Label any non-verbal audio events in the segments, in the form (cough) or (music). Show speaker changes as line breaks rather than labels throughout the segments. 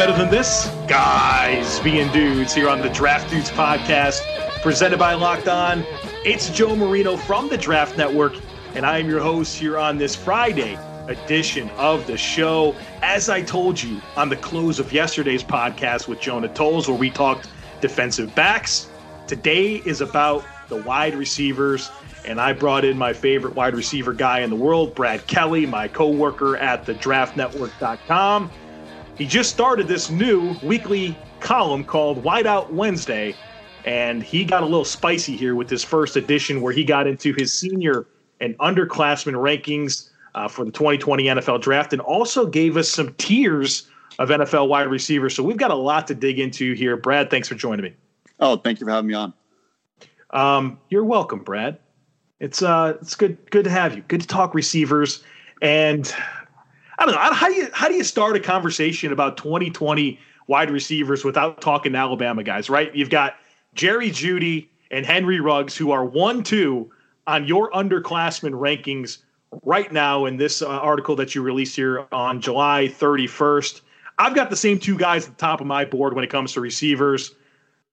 Better than this? Guys being dudes here on the Draft Dudes podcast, presented by Locked On. It's Joe Marino from the Draft Network, and I am your host here on this Friday edition of the show. As I told you on the close of yesterday's podcast with Jonah Tuls, where we talked defensive backs, today is about the wide receivers. And I brought in my favorite wide receiver guy in the world, Brad Kelly, my co worker at the draftnetwork.com. He just started this new weekly column called Wideout Wednesday, and he got a little spicy here with his first edition where he got into his senior and underclassmen rankings uh, for the 2020 NFL Draft and also gave us some tiers of NFL wide receivers. So we've got a lot to dig into here. Brad, thanks for joining me.
Oh, thank you for having me on.
Um, you're welcome, Brad. It's uh, it's good good to have you. Good to talk receivers and I don't know. How do you how do you start a conversation about 2020 wide receivers without talking to Alabama guys? Right? You've got Jerry Jeudy and Henry Ruggs who are one two on your underclassmen rankings right now in this uh, article that you released here on July 31st. I've got the same two guys at the top of my board when it comes to receivers.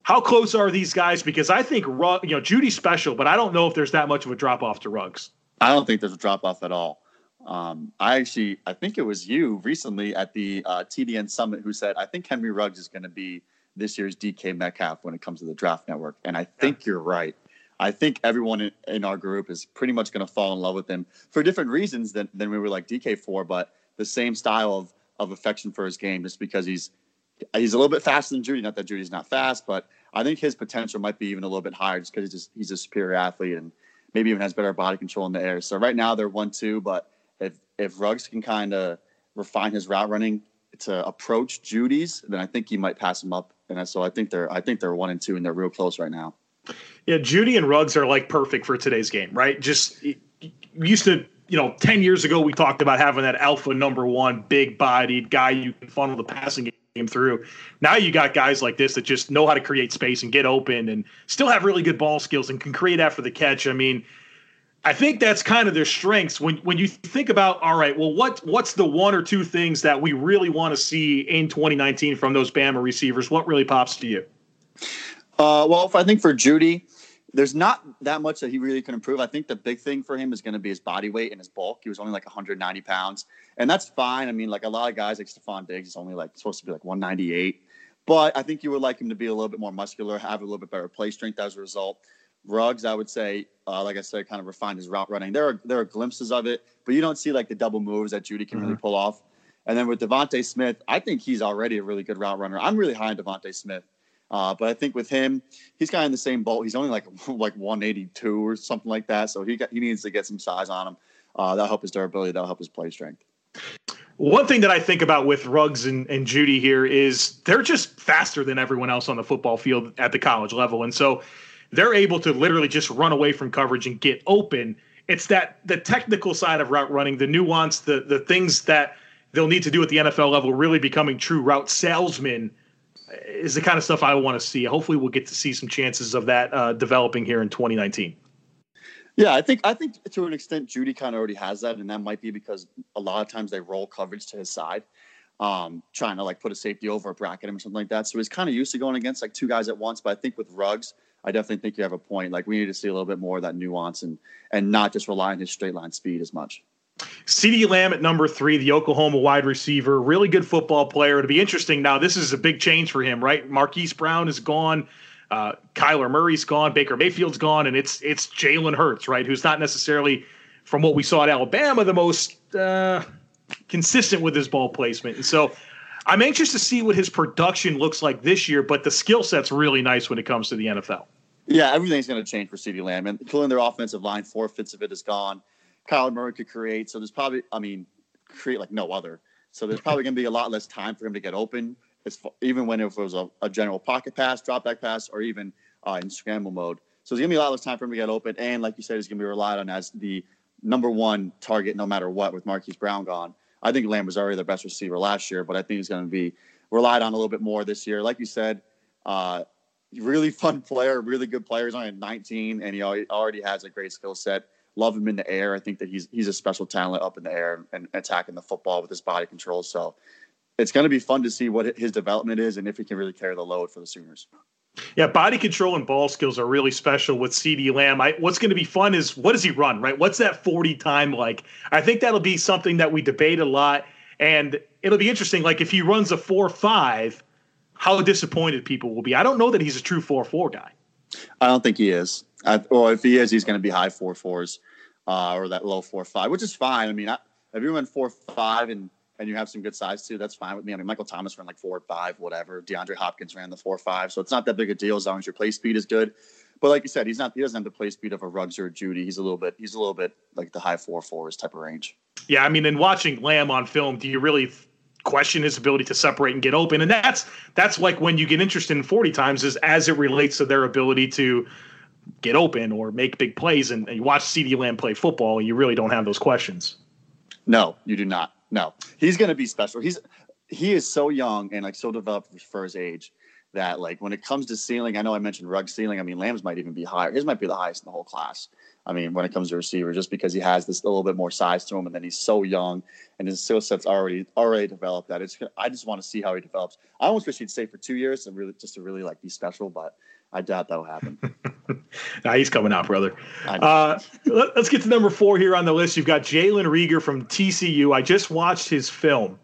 How close are these guys? Because I think you know Jeudy's special, but I don't know if there's that much of a drop off to Ruggs.
I don't think there's a drop off at all. Um, I actually, I think it was you recently at the uh, TDN Summit who said, I think Henry Ruggs is going to be this year's DK Metcalf when it comes to the draft network. And I think yeah. you're right. I think everyone in, in our group is pretty much going to fall in love with him for different reasons than, than we were like DK for, but the same style of, of affection for his game, just because he's he's a little bit faster than Jeudy. Not that Jeudy's not fast, but I think his potential might be even a little bit higher just because he's just he's a superior athlete and maybe even has better body control in the air. So right now they're one two, but if Ruggs can kind of refine his route running to approach Jeudy's, then I think he might pass him up. And so I think they're I think they're one and two and they're real close right now.
Yeah, Jeudy and Ruggs are like perfect for today's game, right? Just used to, you know, ten years ago we talked about having that alpha number one, big bodied guy you can funnel the passing game through. Now you got guys like this that just know how to create space and get open and still have really good ball skills and can create after the catch. I mean, I think that's kind of their strengths. When when you think about, all right, well, what what's the one or two things that we really want to see in 2019 from those Bama receivers? What really pops to you?
Uh, well, I think for Jeudy, there's not that much that he really can improve. I think the big thing for him is going to be his body weight and his bulk. He was only like 190 pounds, and that's fine. I mean, like a lot of guys like Stefon Diggs is only like supposed to be like 198, but I think you would like him to be a little bit more muscular, have a little bit better play strength as a result. Ruggs, I would say, uh, like I said, kind of refined his route running. There are there are glimpses of it, but you don't see like the double moves that Jeudy can mm-hmm. really pull off. And then with DeVonta Smith, I think he's already a really good route runner. I'm really high on DeVonta Smith, uh, but I think with him, he's kind of in the same boat. He's only like (laughs) like 182 or something like that, so he got, he needs to get some size on him. Uh, that'll help his durability. That'll help his play strength.
One thing that I think about with Ruggs and, and Jeudy here is they're just faster than everyone else on the football field at the college level, and so they're able to literally just run away from coverage and get open. It's that the technical side of route running, the nuance, the the things that they'll need to do at the NFL level, really becoming true route salesmen, is the kind of stuff I want to see. Hopefully, we'll get to see some chances of that uh, developing here in 2019.
Yeah, I think I think to an extent Jeudy kind of already has that, and that might be because a lot of times they roll coverage to his side, um, trying to like put a safety over or bracket him or something like that. So he's kind of used to going against like two guys at once. But I think with Ruggs, I definitely think you have a point. Like we need to see a little bit more of that nuance and and not just rely on his straight line speed as much.
CeeDee Lamb at number three, the Oklahoma wide receiver, really good football player. To be interesting now, this is a big change for him, right? Marquise Brown is gone, uh, Kyler Murray's gone, Baker Mayfield's gone, and it's it's Jalen Hurts, right? Who's not necessarily, from what we saw at Alabama, the most uh, consistent with his ball placement. And so I'm anxious to see what his production looks like this year, but the skill set's really nice when it comes to the NFL.
Yeah, everything's going to change for CeeDee Lamb, and including their offensive line. Four fifths of it is gone. Kyler Murray could create. So there's probably, I mean, create like no other. So there's probably going to be a lot less time for him to get open. As far, even when if it was a, a general pocket pass, drop back pass, or even uh, in scramble mode. So there's going to be a lot less time for him to get open. And like you said, he's going to be relied on as the number one target no matter what with Marquise Brown gone. I think Lamb was already their best receiver last year, but I think he's going to be relied on a little bit more this year. Like you said, uh, really (laughs) fun player, really good player. He's only 19, and he already has a great skill set. Love him in the air. I think that he's he's a special talent up in the air and attacking the football with his body control. So it's going to be fun to see what his development is and if he can really carry the load for the Sooners.
Yeah, body control and ball skills are really special with CeeDee Lamb. I, what's going to be fun is what does he run, right? What's that 40 time like? I think that'll be something that we debate a lot. And it'll be interesting. Like if he runs a 4 5, how disappointed people will be. I don't know that he's a true 4 4 guy.
I don't think he is. I, well, if he is, he's going to be high 4 4s uh, or that low 4 5, which is fine. I mean, I, if you run 4 5 and and you have some good size too, that's fine with me. I mean, Michael Thomas ran like four five, whatever. DeAndre Hopkins ran the four five, so it's not that big a deal as long as your play speed is good. But like you said, he's not. He doesn't have the play speed of a Ruggs or a Jeudy. He's a little bit. He's a little bit like the high four fours type of range.
Yeah, I mean, in watching Lamb on film, do you really question his ability to separate and get open? And that's that's like when you get interested in forty times is as it relates to their ability to get open or make big plays. And, and you watch CeeDee Lamb play football, and you really don't have those questions.
No, you do not. No, he's going to be special. He's he is so young and like so developed for his age that like when it comes to ceiling, I know I mentioned rug ceiling. I mean, Lamb's might even be higher. His might be the highest in the whole class. I mean, when it comes to receiver, just because he has this a little bit more size to him, and then he's so young, and his skill set's already already developed. That it's. I just want to see how he develops. I almost wish he'd stay for two years and really just to really like be special, but I doubt that'll happen. (laughs) (laughs)
nah, he's coming out, brother. Uh, let, us get to number four here on the list. You've got Jalen Reagor from TCU. I just watched his film.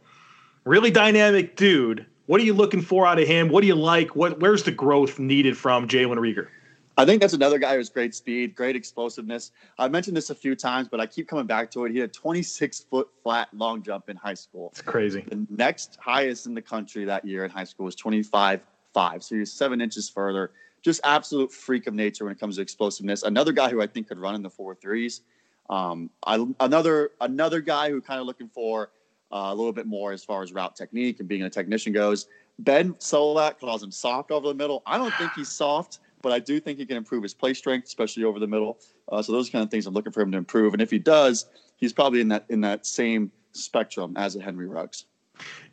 Really dynamic dude. What are you looking for out of him? What do you like? What where's the growth needed from Jalen Reagor?
I think that's another guy who's great speed, great explosiveness. I mentioned this a few times, but I keep coming back to it. He had 26 foot flat long jump in high school.
It's crazy.
The next highest in the country that year in high school was 25 5. So he was seven inches further just absolute freak of nature when it comes to explosiveness. Another guy who I think could run in the four threes. Um, I, another another guy who kind of looking for uh, a little bit more as far as route technique and being a technician goes. Ben Solak calls him soft over the middle. I don't think he's soft, but I do think he can improve his play strength, especially over the middle. Uh, so those kind of things I'm looking for him to improve. And if he does, he's probably in that in that same spectrum as a Henry Ruggs.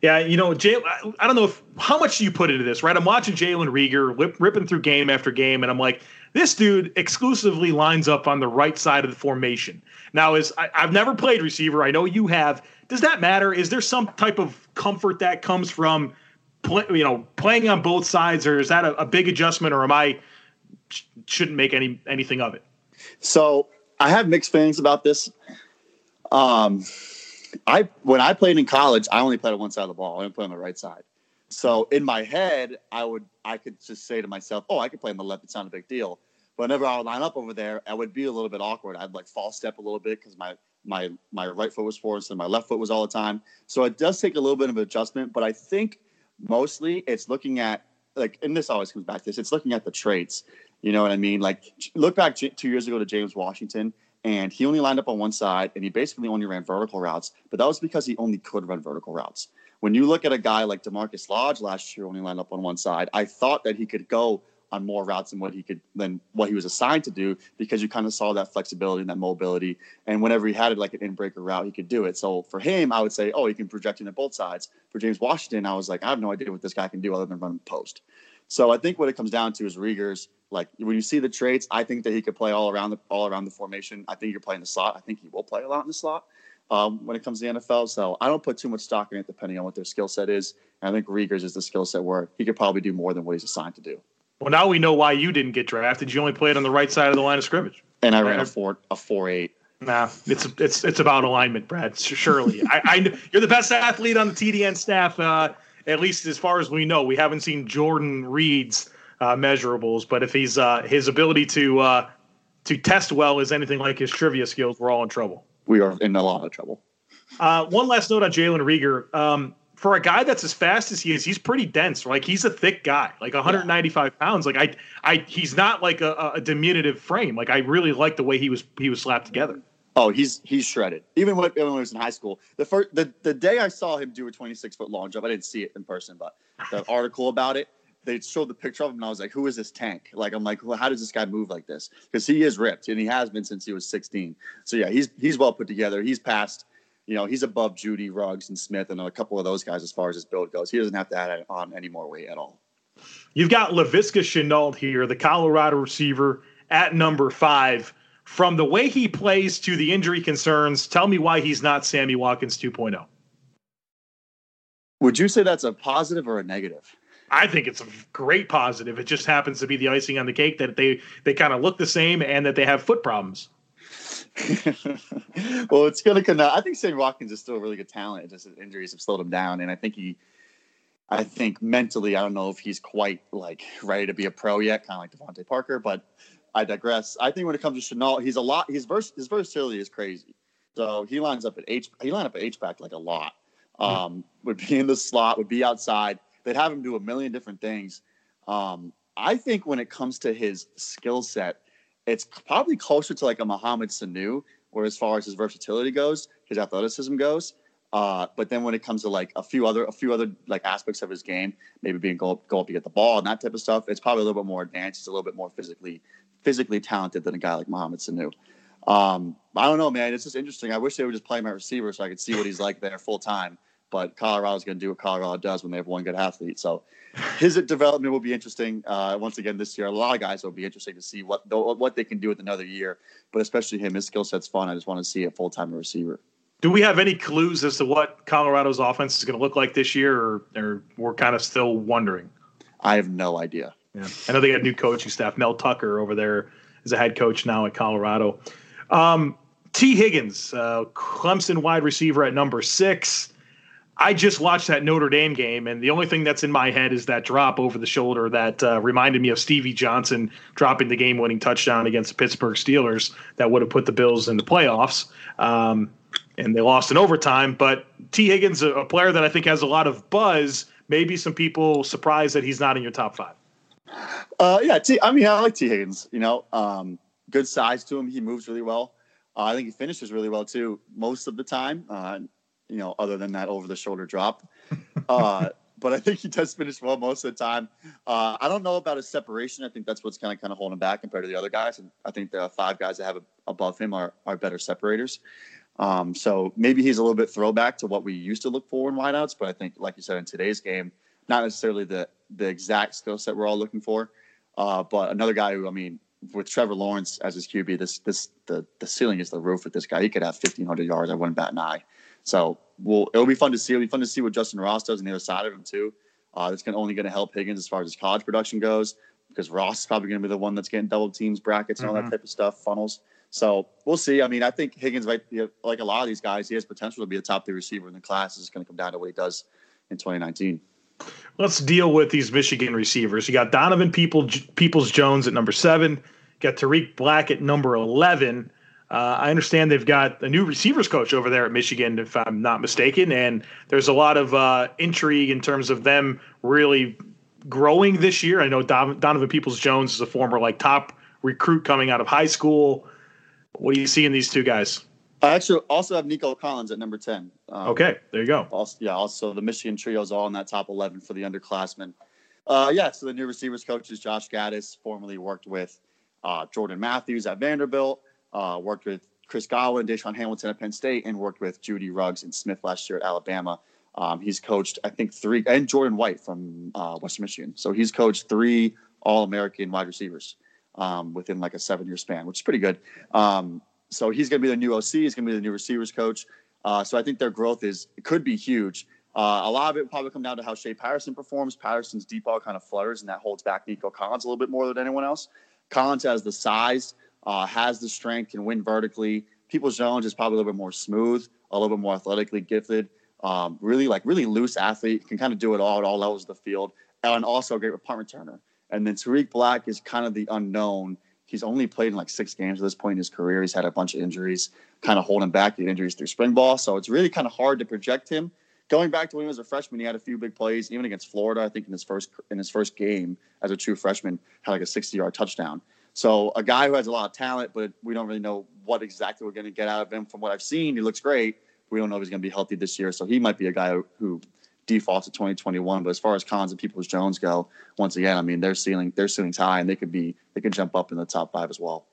Yeah, you know, Jay, I don't know if how much you put into this, right? I'm watching Jalen Reagor lip, ripping through game after game, and I'm like, this dude exclusively lines up on the right side of the formation. Now, is I, have never played receiver. I know you have. Does that matter? Is there some type of comfort that comes from, play, you know, playing on both sides, or is that a, a big adjustment, or am I shouldn't make any anything of it?
So I have mixed feelings about this. Um, I when I played in college, I only played on one side of the ball. I didn't play on the right side. So in my head, I would I could just say to myself, "Oh, I could play on the left. It's not a big deal." But whenever I would line up over there, I would be a little bit awkward. I'd like false step a little bit because my my my right foot was forward and my left foot was all the time. So it does take a little bit of adjustment. But I think mostly it's looking at like, and this always comes back to this. It's looking at the traits. You know what I mean? Like look back two years ago to James Washington and he only lined up on one side and he basically only ran vertical routes, but that was because he only could run vertical routes. When you look at a guy like DaMarkus Lodge last year only lined up on one side, I thought that he could go on more routes than what he could than what he was assigned to do because you kind of saw that flexibility and that mobility. And whenever he had it like an in-breaker route, he could do it. So for him, I would say, oh, he can project into both sides. For James Washington, I was like, I have no idea what this guy can do other than run post. So I think what it comes down to is Reagor's like when you see the traits, I think that he could play all around the all around the formation. I think you're playing the slot. I think he will play a lot in the slot um, when it comes to the NFL. So I don't put too much stock in it, depending on what their skill set is. And I think Reagor's is the skill set where he could probably do more than what he's assigned to do.
Well, now we know why you didn't get drafted. You only played on the right side of the line of scrimmage.
And I ran a four a four eight.
Nah, it's it's it's about alignment, Brad. Surely, I, I you're the best athlete on the TDN staff. Uh, at least as far as we know, we haven't seen Jordan Reid's uh, measurables. But if he's uh, his ability to uh, to test well is anything like his trivia skills, we're all in trouble.
We are in a lot of trouble.
Uh, one last note on Jalen Reagor. Um, for a guy that's as fast as he is, he's pretty dense. Like he's a thick guy, like 195 pounds. Like I, I, he's not like a, a, diminutive frame. Like I really like the way he was he was slapped together.
Oh, he's he's shredded. Even when, even when he was in high school, the first the, the day I saw him do a 26 foot long jump, I didn't see it in person, but the article about it, they showed the picture of him, and I was like, "Who is this tank?" Like, I'm like, well, "How does this guy move like this?" Because he is ripped, and he has been since he was 16. So yeah, he's he's well put together. He's past, you know, he's above Jeudy, Ruggs, and Smith, and a couple of those guys as far as his build goes. He doesn't have to add on any more weight at all.
You've got Laviska Shenault here, the Colorado receiver at number five from the way he plays to the injury concerns, tell me why he's not Sammy Watkins 2.0.
Would you say that's a positive or a negative?
I think it's a great positive. It just happens to be the icing on the cake that they they kind of look the same and that they have foot problems. (laughs)
well, it's going to come out. I think Sammy Watkins is still a really good talent. Just his injuries have slowed him down, and I think he, I think mentally, I don't know if he's quite like ready to be a pro yet, kind of like DeVante Parker. But I digress. I think when it comes to Shenault, he's a lot. His vers- his versatility is crazy. So he lines up at H. He lined up at H back like a lot. Hmm. Um, would be in the slot, would be outside. They'd have him do a million different things. Um, I think when it comes to his skill set, it's probably closer to like a Mohamed Sanu, where as far as his versatility goes, his athleticism goes. Uh, but then when it comes to like a few other a few other like aspects of his game, maybe being go go up to get the ball and that type of stuff, it's probably a little bit more advanced. It's a little bit more physically physically talented than a guy like Mohamed Sanu. Um, I don't know, man. It's just interesting. I wish they would just play my receiver so I could see what he's like there full time. But Colorado's going to do what Colorado does when they have one good athlete. So his (laughs) development will be interesting. Uh, once again, this year, a lot of guys will be interesting to see what what they can do with another year. But especially him, his skill set's fun. I just want to see a full time receiver.
Do we have any clues as to what Colorado's offense is going to look like this year, or, or we're kind of still wondering?
I have no idea.
Yeah, I know they got new coaching staff. Mel Tucker over there is a head coach now at Colorado. Um, Tee Higgins, uh, Clemson wide receiver at number six. I just watched that Notre Dame game, and the only thing that's in my head is that drop over the shoulder that uh, reminded me of Stevie Johnson dropping the game-winning touchdown against the Pittsburgh Steelers that would have put the Bills in the playoffs. Um, and they lost in overtime. But Tee Higgins, a, a player that I think has a lot of buzz. Maybe some people surprised that he's not in your top five.
Uh, yeah, T, I mean, I like Tee Higgins. You know, um, good size to him. He moves really well. Uh, I think he finishes really well too, most of the time. Uh, you know, other than that over the shoulder drop. Uh, (laughs) but I think he does finish well most of the time. Uh, I don't know about his separation. I think that's what's kind of kind of holding him back compared to the other guys. And I think the five guys that have a, above him are are better separators. Um, so maybe he's a little bit throwback to what we used to look for in wideouts. But I think, like you said, in today's game, not necessarily the the exact skill set we're all looking for. Uh, but another guy who, I mean, with Trevor Lawrence as his QB, this this the the ceiling is the roof with this guy. He could have fifteen hundred yards. I wouldn't bat an eye. So we'll it'll be fun to see. It'll be fun to see what Justin Ross does on the other side of him too. Uh, that's going only going to help Higgins as far as his college production goes because Ross is probably going to be the one that's getting double teams, brackets, and all mm-hmm. that type of stuff, funnels. So we'll see. I mean, I think Higgins, like, like a lot of these guys, he has potential to be a top three receiver in the class. It's going to come down to what he does in 2019.
Let's deal with these Michigan receivers. You got Donovan People, Peoples Jones at number seven. You got Tarik Black at number 11. Uh, I understand they've got a new receivers coach over there at Michigan, if I'm not mistaken, and there's a lot of uh, intrigue in terms of them really growing this year. I know Donovan Peoples Jones is a former like top recruit coming out of high school. What do you see in these two guys?
I actually also have Nico Collins at number 10.
Um, okay, there you go.
Also, yeah, also the Michigan trio is all in that top 11 for the underclassmen. Uh, yeah, so the new receivers coach is Josh Gattis, formerly worked with uh, Jordan Matthews at Vanderbilt, uh, worked with Chris Godwin, DaeSean Hamilton at Penn State, and worked with Jeudy Ruggs and Smith last year at Alabama. Um, he's coached, I think, three, and Jordan White from uh, Western Michigan. So he's coached three All American wide receivers um, within like a seven year span, which is pretty good. Um, so he's going to be the new OC. He's going to be the new receivers coach. Uh, so I think their growth is could be huge. Uh, a lot of it will probably come down to how Shea Patterson performs. Patterson's deep ball kind of flutters, and that holds back Nico Collins a little bit more than anyone else. Collins has the size, uh, has the strength, can win vertically. Peoples Jones is probably a little bit more smooth, a little bit more athletically gifted. Um, really like really loose athlete, can kind of do it all at all levels of the field, and also a great punt returner. And then Tarik Black is kind of the unknown. He's only played in like six games at this point in his career. He's had a bunch of injuries, kind of holding back the injuries through spring ball. So it's really kind of hard to project him. Going back to when he was a freshman, he had a few big plays, even against Florida. I think in his first in his first game as a true freshman, had like a 60 yard touchdown. So a guy who has a lot of talent, but we don't really know what exactly we're going to get out of him. From what I've seen, he looks great. We don't know if he's going to be healthy this year, so he might be a guy who defaults to 2021. But as far as Collins and Peoples Jones go, once again, I mean their ceiling their ceiling's high, and they could be they could jump up in the top five as well.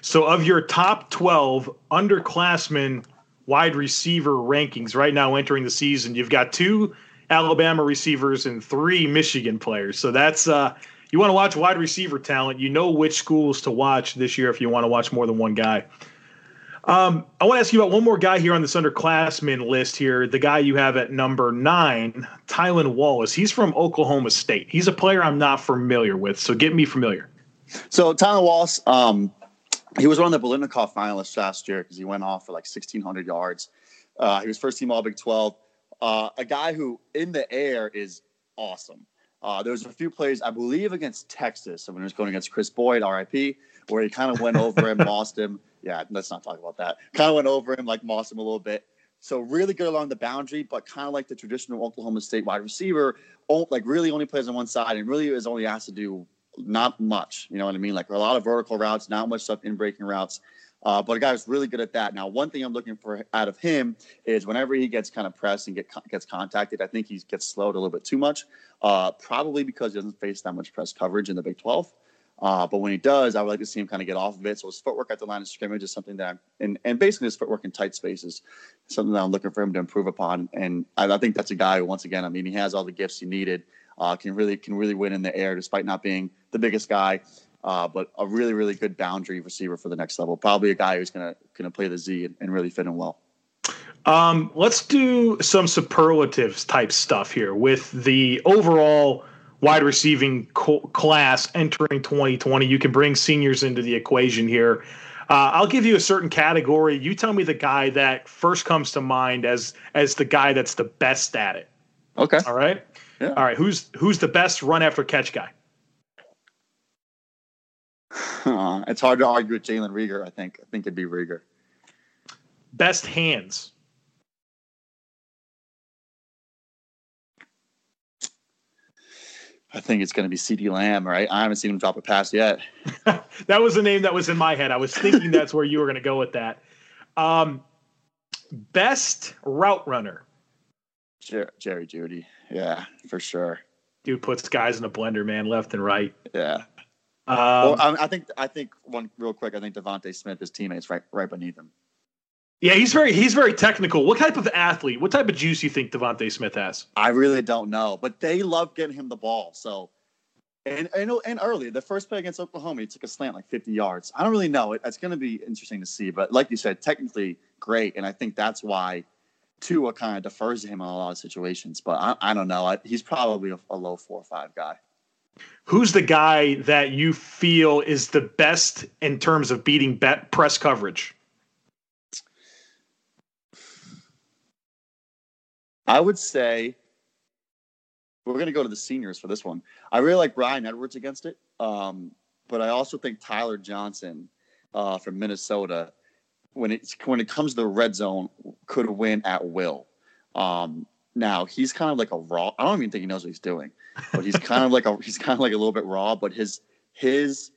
So of your top 12 underclassmen wide receiver rankings right now entering the season, you've got two Alabama receivers and three Michigan players. So that's uh you want to watch wide receiver talent, you know which schools to watch this year if you want to watch more than one guy. Um, I want to ask you about one more guy here on this underclassmen list here. The guy you have at number nine, Tylan Wallace. He's from Oklahoma State. He's a player I'm not familiar with, so get me familiar.
So Tylan Wallace, um, he was one of the Biletnikoff finalists last year because he went off for like 1,600 yards. Uh, he was first team All Big 12. Uh, a guy who in the air is awesome. Uh, there was a few plays, I believe, against Texas when he was going against Kris Boyd, RIP, where he kind of went over him, (laughs) lost him yeah, let's not talk about that. Kind of went over him, like mossed him a little bit. So really good along the boundary, but kind of like the traditional Oklahoma State wide receiver, like really only plays on one side and really is only asked to do not much. You know what I mean? Like a lot of vertical routes, not much stuff in breaking routes. Uh, but a guy who's really good at that. Now, one thing I'm looking for out of him is whenever he gets kind of pressed and get gets contacted, I think he gets slowed a little bit too much. Uh, probably because he doesn't face that much press coverage in the Big 12. Uh, but when he does, I would like to see him kind of get off of it. So his footwork at the line of scrimmage is something that, I'm, and, and basically his footwork in tight spaces, something that I'm looking for him to improve upon. And I, I think that's a guy who, once again, I mean, he has all the gifts he needed. Uh, can really can really win in the air despite not being the biggest guy, uh, but a really really good boundary receiver for the next level. Probably a guy who's gonna gonna play the Z and, and really fit in well.
Um, let's do some superlatives type stuff here with the overall wide receiving co- class entering 2020. You can bring seniors into the equation here. Uh, I'll give you a certain category. You tell me the guy that first comes to mind as as the guy that's the best at it.
Okay.
All right.
Yeah.
All right. Who's who's the best run after catch guy?
Uh, (laughs) it's hard to argue with Jalen Reagor. I think. I think it'd be Reagor.
Best hands.
I think it's going to be CeeDee Lamb, right? I haven't seen him drop a pass yet. (laughs)
that was the name that was in my head. I was thinking that's where you were going to go with that. Um, best route runner.
Jer- Jerry Jeudy. Yeah, for sure.
Dude puts guys in a blender, man, left and right.
Yeah.
Um,
well, I, I think I think one real quick. I think DeVonta Smith, his teammates, right right beneath him.
Yeah, he's very he's very technical. What type of athlete? What type of juice you think DeVonta Smith has?
I really don't know, but they love getting him the ball. So, and and, and early, the first play against Oklahoma, he took a slant like 50 yards. I don't really know. It, it's going to be interesting to see, but like you said, technically great, and I think that's why Tua kind of defers to him in a lot of situations. But I, I don't know. I, he's probably a, a low four or five guy.
Who's the guy that you feel is the best in terms of beating bet press coverage?
I would say we're going to go to the seniors for this one. I really like Bryan Edwards against it, um, but I also think Tyler Johnson uh, from Minnesota, when it when it comes to the red zone, could win at will. Um, now he's kind of like a raw. I don't even think he knows what he's doing, but he's kind of like a he's kind of like a little bit raw. But his his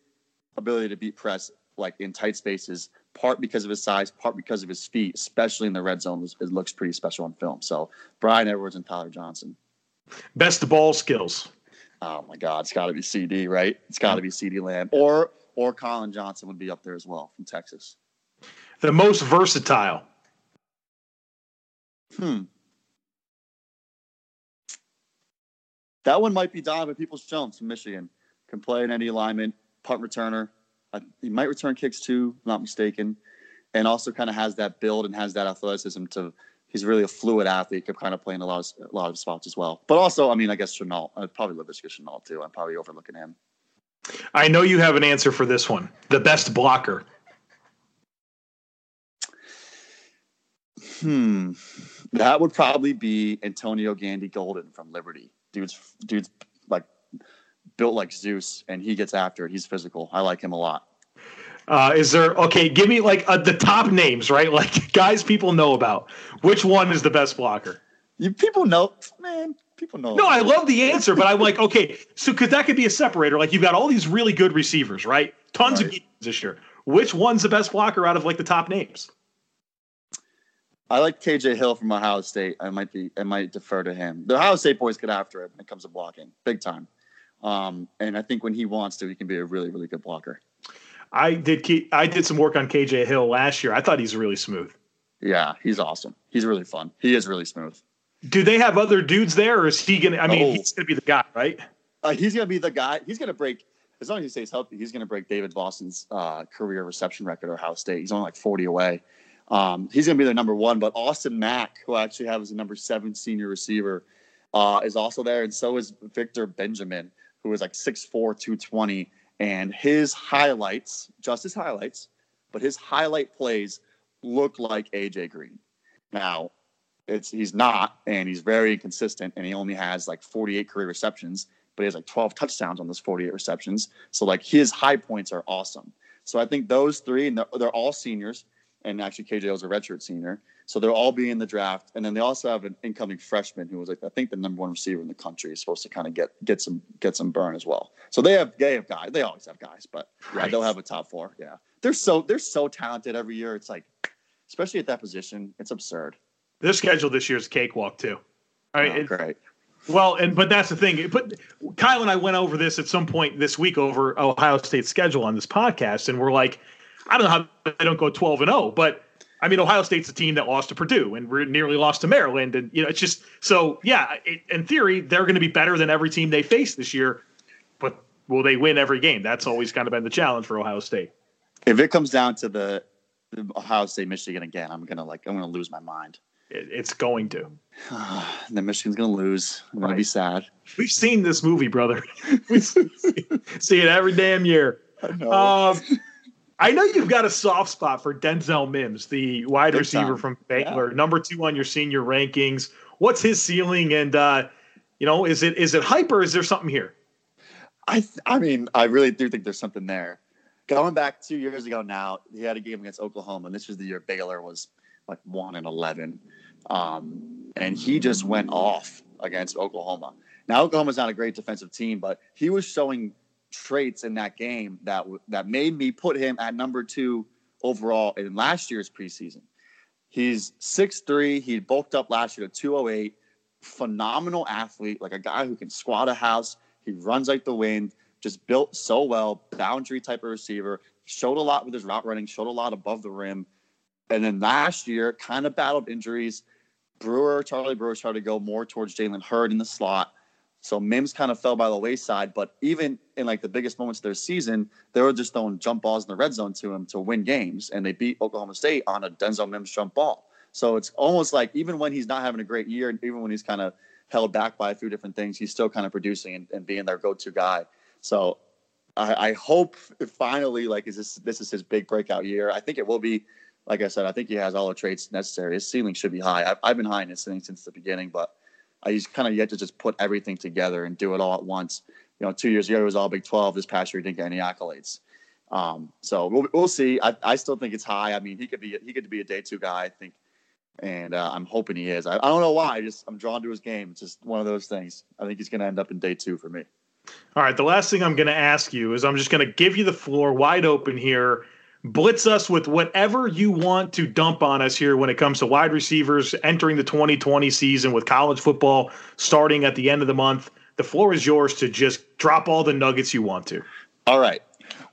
ability to beat press like in tight spaces part because of his size, part because of his feet, especially in the red zone. It looks pretty special on film. So Bryan Edwards and Tyler Johnson.
Best of ball skills.
Oh my God, it's got to be CeeDee, right? It's got to be CeeDee Lamb or or Collin Johnson would be up there as well from Texas.
The most versatile.
Hmm. That one might be Donovan Peoples Jones from Michigan. Can play in any alignment, punt returner, uh, he might return kicks too, not mistaken, and also kind of has that build and has that athleticism to. He's really a fluid athlete, could kind of play in a lot of a lot of spots as well. But also, I mean, I guess Shenault, I'd probably Laviska Shenault too. I'm probably overlooking him.
I know you have an answer for this one. The best blocker.
Hmm, that would probably be Antonio Gandy Golden from Liberty. Dude's dude's like built like Zeus, and he gets after it. He's physical. I like him a lot.
Uh, is there okay? Give me like uh, the top names, right? (laughs) Like guys people know about. Which one is the best blocker?
You people know, man. People know.
No, I love the answer, but I'm like, okay, so because that could be a separator. Like you've got all these really good receivers, right? Tons
Right.
of this year. Which one's the best blocker out of like the top names?
I like KJ Hill from Ohio State. I might be I might defer to him. The Ohio State boys get after it when it comes to blocking, big time. Um, and I think when he wants to, he can be a really, really good blocker.
I did. Ke- I did some work on KJ Hill last year. I thought he's really smooth.
Yeah, he's awesome. He's really fun. He is really smooth.
Do they have other dudes there, or is he gonna? I mean,
Oh.
he's gonna be the guy, right?
Uh, he's gonna be the guy. He's gonna break as long as he stays healthy. He's gonna break David Boston's uh, career reception record at Ohio State. He's only like forty away. Um, he's gonna be their number one. But Austin Mack, who I actually have as a number seven senior receiver, uh, is also there, and so is Victor Benjamin, who is like 6'4", 220. And his highlights, just his highlights, but his highlight plays look like AJ Green. Now, it's he's not, and he's very inconsistent, and he only has like 48 career receptions, but he has like 12 touchdowns on those 48 receptions. So like his high points are awesome. So I think those three, and they're, they're all seniors, and actually KJ was a redshirt senior, so they'll all be in the draft. And then they also have an incoming freshman who was like I think the number one receiver in the country is supposed to kind of get get some get some burn as well. So they have they have guys, they always have guys, but yeah,
Right.
they'll have a top four. Yeah, they're so they're so talented every year. It's like, especially at that position, it's absurd.
Their schedule this year is cakewalk too. All right,
Oh,
it-
great.
Well, and but that's the thing. But Kyle and I went over this at some point this week over Ohio State's schedule on this podcast, and we're like, I don't know how they don't go twelve and zero, but I mean, Ohio State's a team that lost to Purdue and re- nearly lost to Maryland, and you know, it's just so yeah. It, in theory, they're going to be better than every team they face this year, but will they win every game? That's always kind of been the challenge for Ohio State.
If it comes down to the, the Ohio State Michigan again, I'm gonna like I'm gonna lose my mind.
It, it's going to.
And (sighs) then Michigan's gonna lose. I'm gonna be sad.
We've seen this movie, brother. (laughs) we see, it every damn year.
I know.
Um, I know you've got a soft spot for Denzel Mims, the wide
Big
receiver
time.
from Baylor, number two on your senior rankings. What's his ceiling? And uh, you know, is it is it hype or is there something here?
I th- I mean, I really do think there's something there. Going back two years ago now, he had a game against Oklahoma, and this was the year Baylor was like one and eleven, um, and he just went off against Oklahoma. Now Oklahoma's not a great defensive team, but he was showing traits in that game that that made me put him at number two overall in last year's preseason. He's 6'3", he bulked up last year to 208, phenomenal athlete, like a guy who can squat a house. He runs like the wind, just built so well, boundary type of receiver. Showed a lot with his route running, showed a lot above the rim. And then last year, kind of battled injuries. Brewer, Charlie Brewer started to go more towards Jalen Hurd in the slot. So Mims kind of fell by the wayside. But even in like the biggest moments of their season, they were just throwing jump balls in the red zone to him to win games. And they beat Oklahoma State on a Denzel Mims jump ball. So it's almost like even when he's not having a great year, and even when he's kind of held back by a few different things, he's still kind of producing and, and being their go-to guy. So I, I hope finally, like, is this this is his big breakout year? I think it will be. Like I said, I think he has all the traits necessary. His ceiling should be high. I've, I've been high in his ceiling since the beginning, but uh, he's kind of yet to just put everything together and do it all at once. You know, two years ago it was all Big Twelve. This past year he didn't get any accolades. Um, so we'll, we'll see. I, I still think it's high. I mean, he could be he could be a day two guy. I think, and uh, I'm hoping he is. I, I don't know why. I just I'm drawn to his game. It's just one of those things. I think he's going to end up in day two for me.
All right, the last thing I'm going to ask you is I'm just going to give you the floor wide open here. Blitz us with whatever you want to dump on us here when it comes to wide receivers entering the 2020 season with college football starting at the end of the month. The floor is yours to just drop all the nuggets you want to.
All right.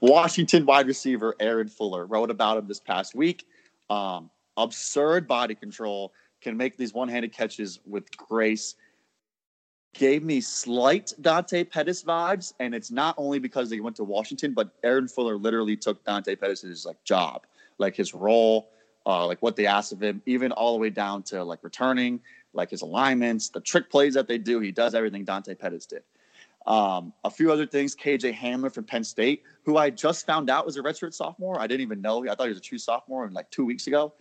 Washington wide receiver Aaron Fuller wrote about him this past week. Um, absurd body control, can make these one handed catches with grace. Gave me slight Dante Pettis vibes, and it's not only because they went to Washington, but Aaron Fuller literally took Dante Pettis' like job, like his role, uh, like what they asked of him, even all the way down to like returning, like his alignments, the trick plays that they do. He does everything Dante Pettis did. Um, a few other things. KJ Hamler from Penn State, who I just found out was a redshirt sophomore. I didn't even know. I thought he was a true sophomore like two weeks ago.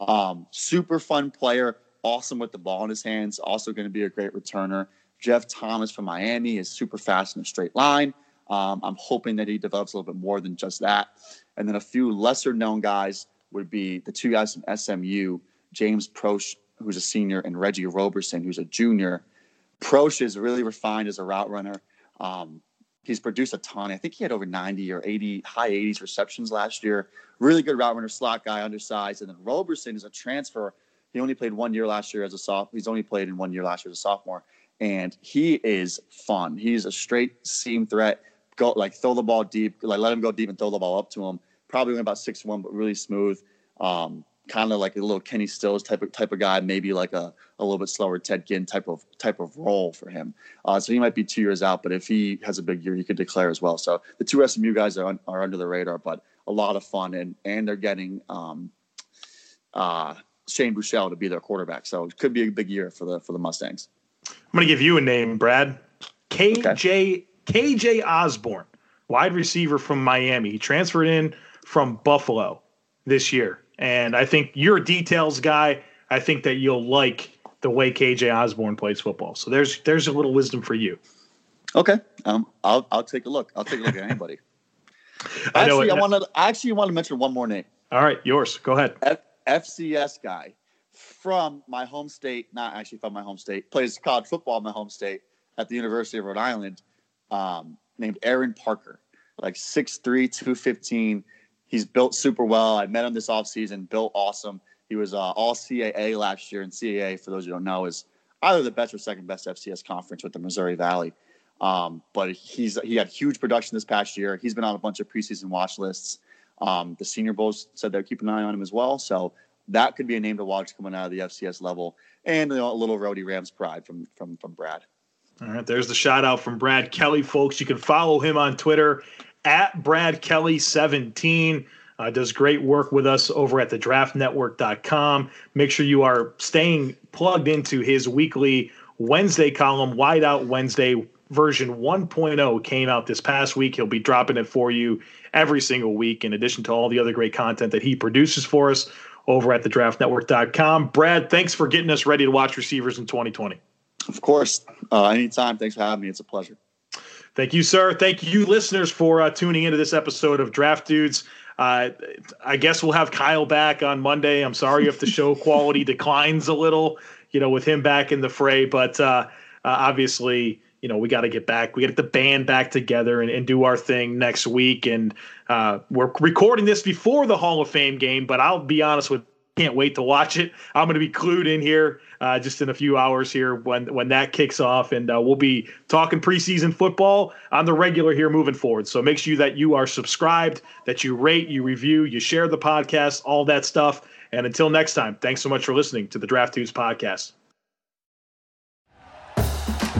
Um, super fun player, awesome with the ball in his hands. Also going to be a great returner. Jeff Thomas from Miami is super fast in a straight line. Um, I'm hoping that he develops a little bit more than just that. And then a few lesser known guys would be the two guys from SMU, James Proche, who's a senior, and Reggie Roberson, who's a junior. Proche is really refined as a route runner. Um, He's produced a ton. I think he had over 90 or 80, high 80s receptions last year. Really good route runner, slot guy, undersized. And then Roberson is a transfer. He only played one year last year as a sophomore. He's only played in one year last year as a sophomore. And he is fun. He's a straight seam threat. Go like throw the ball deep, like let him go deep and throw the ball up to him. Probably only about six one, but really smooth. Um, kind of like a little Kenny Stills type of type of guy, maybe like a, a little bit slower Ted Ginn type of type of role for him. Uh, so he might be two years out, but if he has a big year, he could declare as well. So the two SMU guys are, are under the radar, but a lot of fun, and and they're getting um, uh, Shane Buechele to be their quarterback. So it could be a big year for the for the Mustangs.
I'm going to give you a name, Brad. KJ okay. KJ Osborn, wide receiver from Miami. He transferred in from Buffalo this year. And I think you're a details guy. I think that you'll like the way KJ Osborn plays football. So there's there's a little wisdom for you.
Okay, um, I'll I'll take a look. I'll take a look at anybody. (laughs) I actually, I want to actually want to mention one more name.
All right, yours. Go ahead.
F- FCS guy from my home state, not actually from my home state, plays college football in my home state at the University of Rhode Island, um, named Aaron Parker, like 6'3", 215 he's built super well. I met him this offseason, built awesome. He was uh, all CAA last year, and CAA, for those who don't know, is either the best or second best FCS conference with the Missouri Valley. Um, but he's he had huge production this past year. He's been on a bunch of preseason watch lists. Um, the Senior Bowls said they're keeping an eye on him as well. So that could be a name to watch coming out of the FCS level, and you know, a little Rhody Rams pride from from from Brad.
All right, there's the shout out from Brad Kelly, folks. You can follow him on Twitter at Brad Kelly 17. Uh, does great work with us over at the draftnetwork.com. Make sure you are staying plugged into his weekly Wednesday column, Wideout Wednesday version 1.0 came out this past week. He'll be dropping it for you every single week, in addition to all the other great content that he produces for us over at the draftnetwork.com. Brad, thanks for getting us ready to watch receivers in 2020.
Of course. Uh, anytime. Thanks for having me. It's a pleasure.
Thank you, sir. Thank you, listeners, for uh, tuning into this episode of Draft Dudes. Uh, I guess we'll have Kyle back on Monday. I'm sorry if the show (laughs) quality declines a little, you know, with him back in the fray, but uh, uh obviously, you know, we got to get back. We got to get the band back together and, and do our thing next week. And uh, we're recording this before the Hall of Fame game, but I'll be honest with can't wait to watch it. I'm going to be clued in here uh, just in a few hours here when when that kicks off, and uh, we'll be talking preseason football on the regular here moving forward. So make sure that you are subscribed, that you rate, you review, you share the podcast, all that stuff. And until next time, thanks so much for listening to the Draft Dudes podcast.